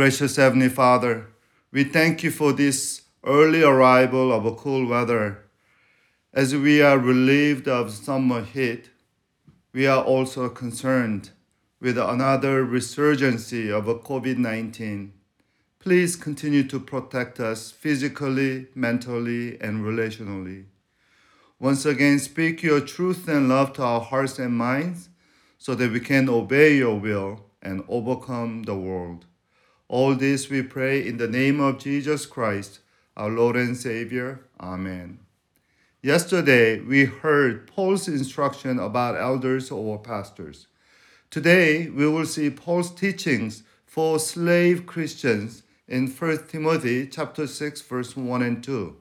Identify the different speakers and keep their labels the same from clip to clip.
Speaker 1: Gracious Heavenly Father, we thank you for this early arrival of a cool weather. As we are relieved of summer heat, we are also concerned with another resurgence of COVID 19. Please continue to protect us physically, mentally, and relationally. Once again, speak your truth and love to our hearts and minds so that we can obey your will and overcome the world. All this we pray in the name of Jesus Christ, our Lord and Savior. Amen. Yesterday, we heard Paul's instruction about elders or pastors. Today, we will see Paul's teachings for slave Christians in 1 Timothy chapter 6 verse 1 and 2.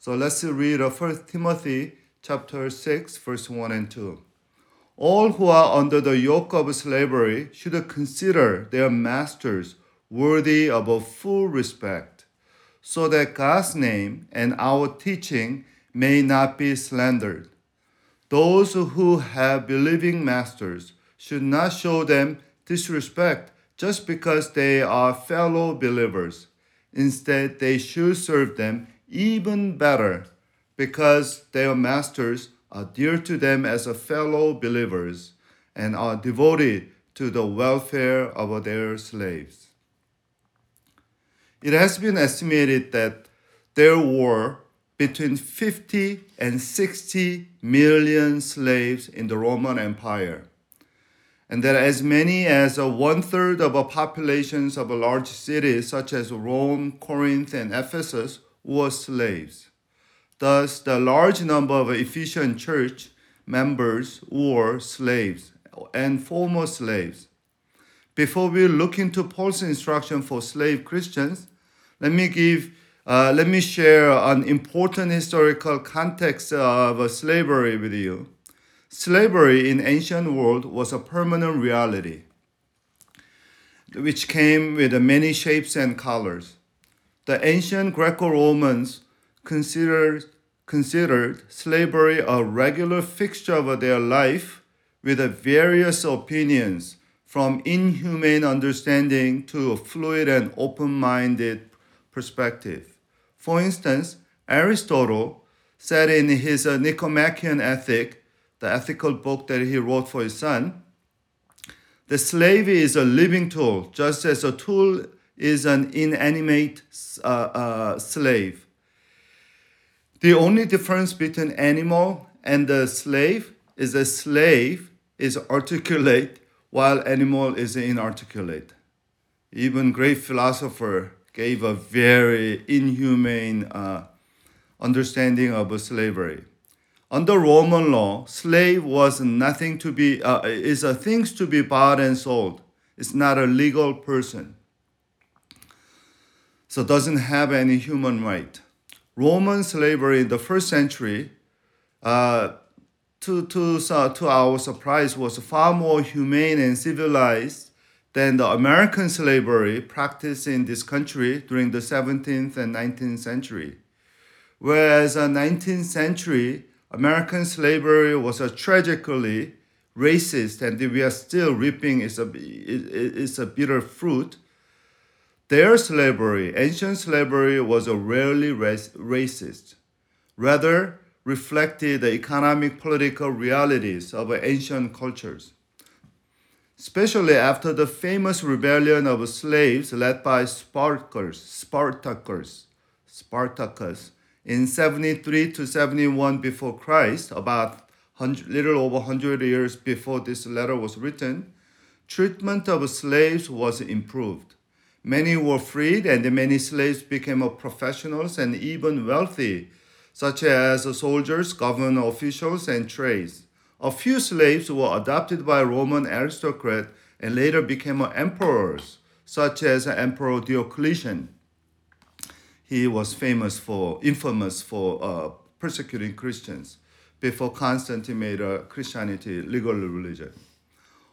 Speaker 1: So let's read 1 Timothy chapter 6 verse 1 and 2. All who are under the yoke of slavery should consider their masters worthy of a full respect, so that God's name and our teaching may not be slandered. Those who have believing masters should not show them disrespect just because they are fellow believers. Instead, they should serve them even better because their masters are dear to them as fellow believers and are devoted to the welfare of their slaves. It has been estimated that there were between 50 and 60 million slaves in the Roman Empire and that as many as one third of the populations of large cities such as Rome, Corinth, and Ephesus were slaves. Thus, the large number of Ephesian church members were slaves and former slaves. Before we look into Paul's instruction for slave Christians, let me give uh, let me share an important historical context of slavery with you. Slavery in ancient world was a permanent reality, which came with many shapes and colors. The ancient Greco-Romans considered, considered slavery a regular fixture of their life with various opinions from inhumane understanding to a fluid and open-minded perspective. For instance, Aristotle said in his Nicomachean Ethic the ethical book that he wrote for his son, the slave is a living tool, just as a tool is an inanimate uh, uh, slave. The only difference between animal and the slave is a slave is articulate while animal is inarticulate. Even great philosopher gave a very inhumane uh, understanding of slavery. Under Roman law, slave was nothing to be uh, is a things to be bought and sold. It's not a legal person. So doesn't have any human right. Roman slavery in the first century, uh, to, to, uh, to our surprise, was far more humane and civilized than the American slavery practiced in this country during the 17th and 19th century. Whereas the 19th century, American slavery was a tragically racist, and we are still reaping its its a bitter fruit. Their slavery, ancient slavery, was rarely racist, rather reflected the economic political realities of ancient cultures. Especially after the famous rebellion of slaves led by Spartacus, Spartacus, Spartacus in 73 to 71 before Christ, about little over 100 years before this letter was written, treatment of slaves was improved. Many were freed, and many slaves became professionals and even wealthy, such as soldiers, government officials, and trades. A few slaves were adopted by Roman aristocrats and later became emperors, such as Emperor Diocletian he was famous for, infamous for uh, persecuting Christians before Constantine made Christianity legal religion.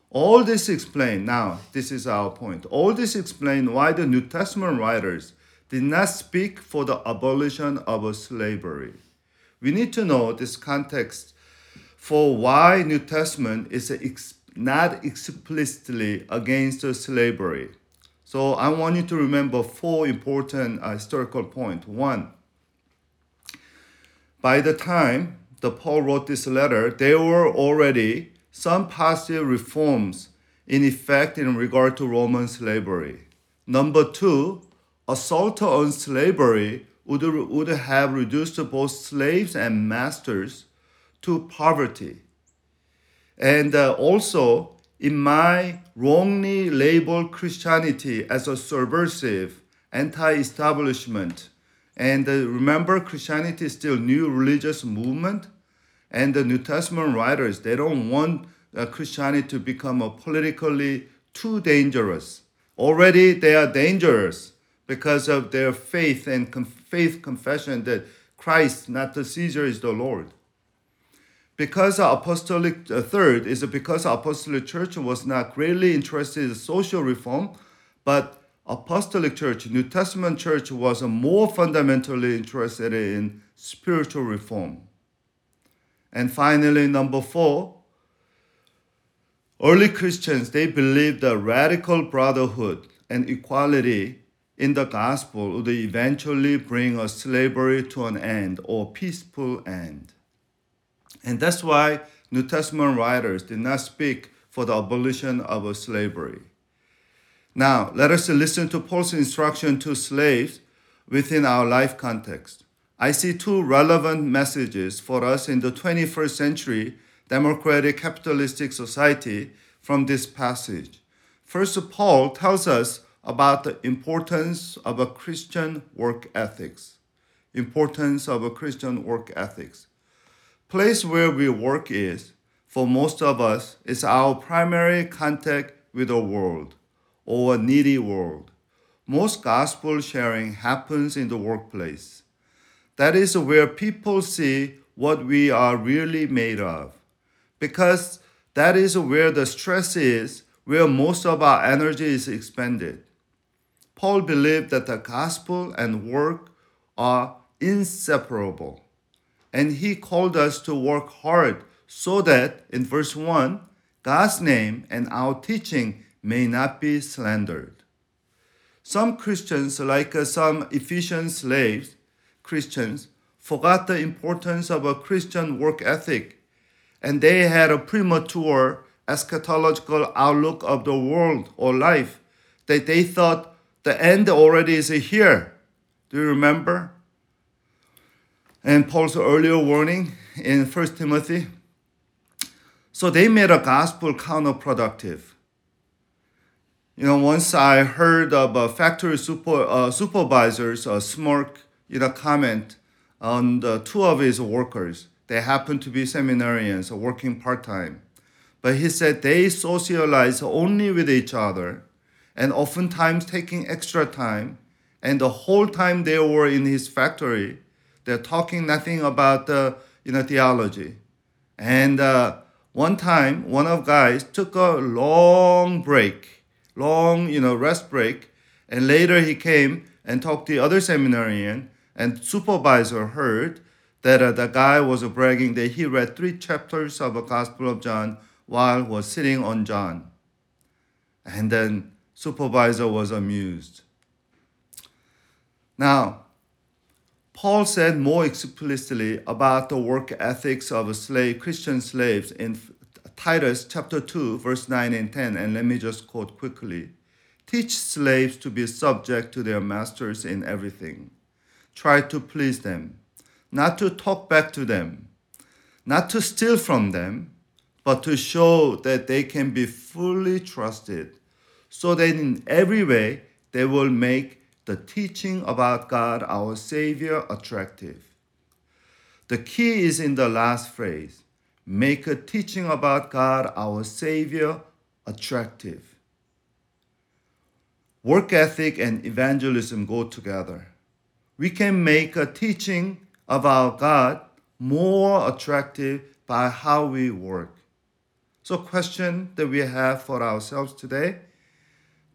Speaker 1: All this explain now, this is our point. All this explain why the New Testament writers did not speak for the abolition of slavery. We need to know this context for why New Testament is ex- not explicitly against slavery. So I want you to remember four important uh, historical points. One, by the time the Paul wrote this letter, there were already some positive reforms in effect in regard to Roman slavery. Number two, assault on slavery would, would have reduced both slaves and masters to poverty. And uh, also, in my wrongly labeled Christianity as a subversive, anti establishment, and uh, remember, Christianity is still new religious movement, and the New Testament writers they don't want uh, Christianity to become a politically too dangerous. Already they are dangerous because of their faith and faith confession that Christ, not the Caesar, is the Lord. Because apostolic uh, third is because apostolic church was not greatly interested in social reform, but apostolic church, New Testament church was more fundamentally interested in spiritual reform. And finally, number four, early Christians they believed that radical brotherhood and equality in the gospel would eventually bring a slavery to an end or peaceful end. And that's why New Testament writers did not speak for the abolition of slavery. Now, let us listen to Paul's instruction to slaves within our life context. I see two relevant messages for us in the 21st century democratic capitalistic society from this passage. First, Paul tells us about the importance of a Christian work ethics. Importance of a Christian work ethics. Place where we work is, for most of us, is our primary contact with the world or a needy world. Most gospel sharing happens in the workplace. That is where people see what we are really made of. Because that is where the stress is, where most of our energy is expended. Paul believed that the gospel and work are inseparable. And he called us to work hard so that, in verse 1, God's name and our teaching may not be slandered. Some Christians, like uh, some Ephesian slaves, Christians, forgot the importance of a Christian work ethic, and they had a premature eschatological outlook of the world or life that they thought the end already is here. Do you remember? And Paul's earlier warning in 1 Timothy. So they made a gospel counterproductive. You know, once I heard of a factory super, uh, supervisor's uh, smirk, you know, comment on the two of his workers. They happened to be seminarians working part time. But he said they socialize only with each other and oftentimes taking extra time. And the whole time they were in his factory, they're talking nothing about the you know theology. And uh, one time, one of guys took a long break, long you know rest break, and later he came and talked to the other seminarian, and supervisor heard that uh, the guy was bragging that he read three chapters of the Gospel of John while was sitting on John. And then supervisor was amused. Now, Paul said more explicitly about the work ethics of slave, Christian slaves in Titus chapter 2, verse 9 and 10. And let me just quote quickly. Teach slaves to be subject to their masters in everything. Try to please them, not to talk back to them, not to steal from them, but to show that they can be fully trusted so that in every way they will make the teaching about God, our Savior, attractive. The key is in the last phrase make a teaching about God, our Savior, attractive. Work ethic and evangelism go together. We can make a teaching about God more attractive by how we work. So, question that we have for ourselves today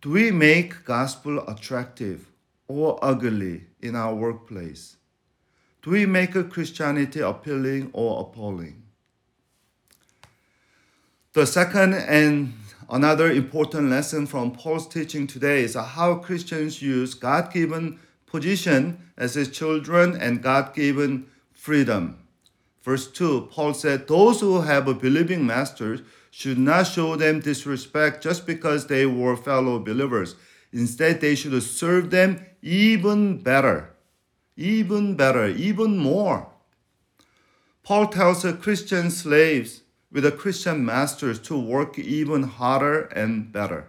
Speaker 1: do we make gospel attractive or ugly in our workplace? Do we make Christianity appealing or appalling? The second and Another important lesson from Paul's teaching today is how Christians use God given position as his children and God given freedom. Verse 2, Paul said, Those who have a believing masters should not show them disrespect just because they were fellow believers. Instead, they should serve them even better, even better, even more. Paul tells the Christian slaves with the Christian masters to work even harder and better.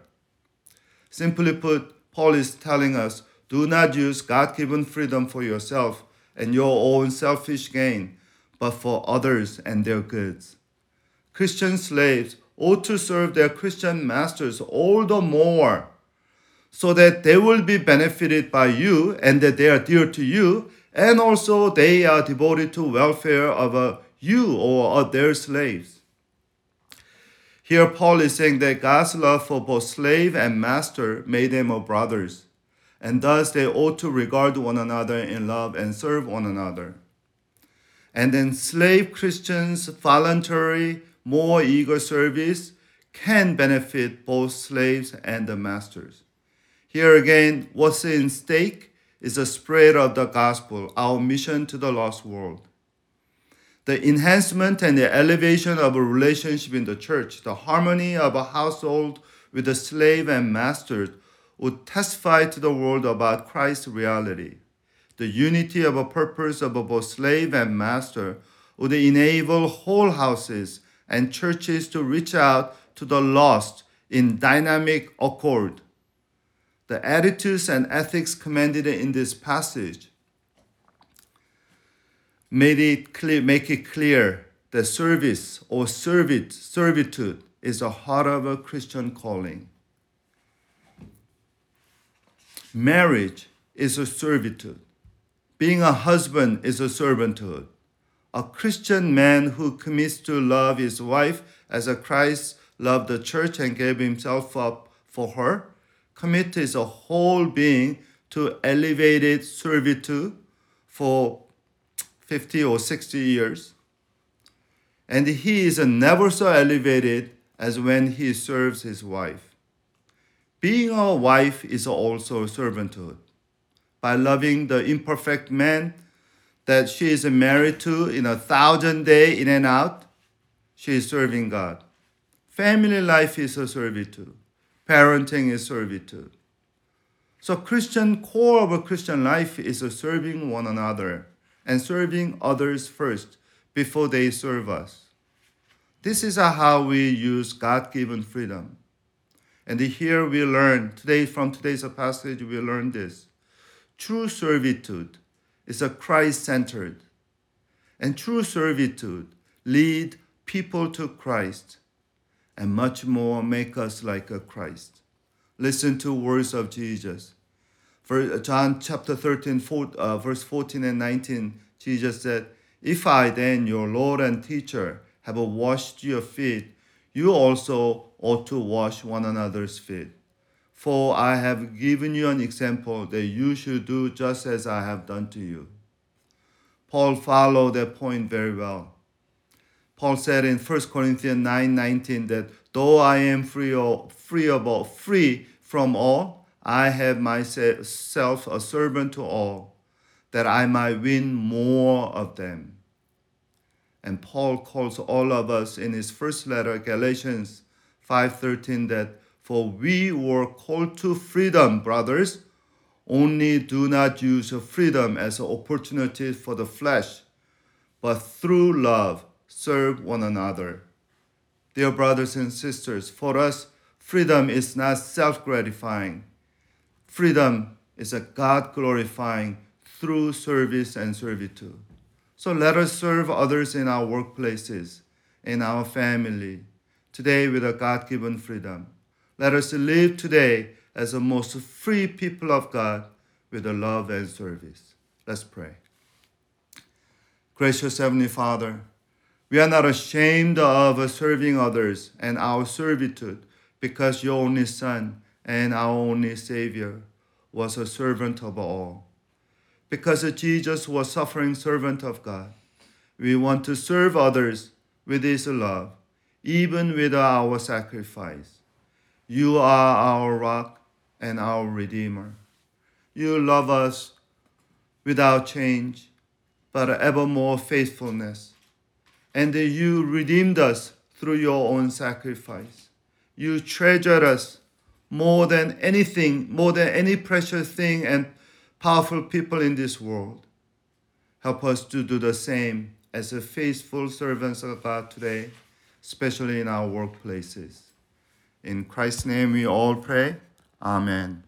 Speaker 1: Simply put, Paul is telling us do not use God given freedom for yourself and your own selfish gain, but for others and their goods. Christian slaves ought to serve their Christian masters all the more so that they will be benefited by you and that they are dear to you and also they are devoted to welfare of uh, you or of their slaves here, Paul is saying that God's love for both slave and master made them brothers, and thus they ought to regard one another in love and serve one another. And then, slave Christians' voluntary, more eager service can benefit both slaves and the masters. Here again, what's in stake is the spread of the gospel, our mission to the lost world the enhancement and the elevation of a relationship in the church, the harmony of a household with the slave and master would testify to the world about Christ's reality. The unity of a purpose of both slave and master would enable whole houses and churches to reach out to the lost in dynamic accord. The attitudes and ethics commanded in this passage made it clear, make it clear that service or servit, servitude is the heart of a Christian calling. Marriage is a servitude. Being a husband is a servanthood. A Christian man who commits to love his wife as a Christ loved the church and gave himself up for her, commits his whole being to elevated servitude for 50 or 60 years. And he is never so elevated as when he serves his wife. Being a wife is also servanthood. By loving the imperfect man that she is married to in a thousand day in and out, she is serving God. Family life is a servitude. Parenting is servitude. So Christian core of a Christian life is serving one another and serving others first before they serve us. This is how we use God given freedom. And here we learn, today from today's passage, we learn this. True servitude is a Christ centered, and true servitude lead people to Christ and much more make us like a Christ. Listen to words of Jesus. For John chapter 13, four, uh, verse 14 and 19, Jesus said, If I then, your Lord and teacher, have washed your feet, you also ought to wash one another's feet. For I have given you an example that you should do just as I have done to you. Paul followed that point very well. Paul said in 1 Corinthians 9 19 that though I am free, of, free, of, free from all, I have myself a servant to all, that I might win more of them. And Paul calls all of us in his first letter, Galatians 5:13, that for we were called to freedom, brothers. Only do not use freedom as an opportunity for the flesh, but through love serve one another. Dear brothers and sisters, for us, freedom is not self gratifying Freedom is a God glorifying through service and servitude. So let us serve others in our workplaces, in our family, today with a God given freedom. Let us live today as the most free people of God with a love and service. Let's pray. Gracious Heavenly Father, we are not ashamed of serving others and our servitude because your only Son and our only Savior was a servant of all. Because Jesus was suffering servant of God, we want to serve others with his love, even with our sacrifice. You are our rock and our redeemer. You love us without change, but evermore faithfulness. And you redeemed us through your own sacrifice. You treasured us more than anything, more than any precious thing and powerful people in this world. Help us to do the same as a faithful servants of God today, especially in our workplaces. In Christ's name we all pray. Amen.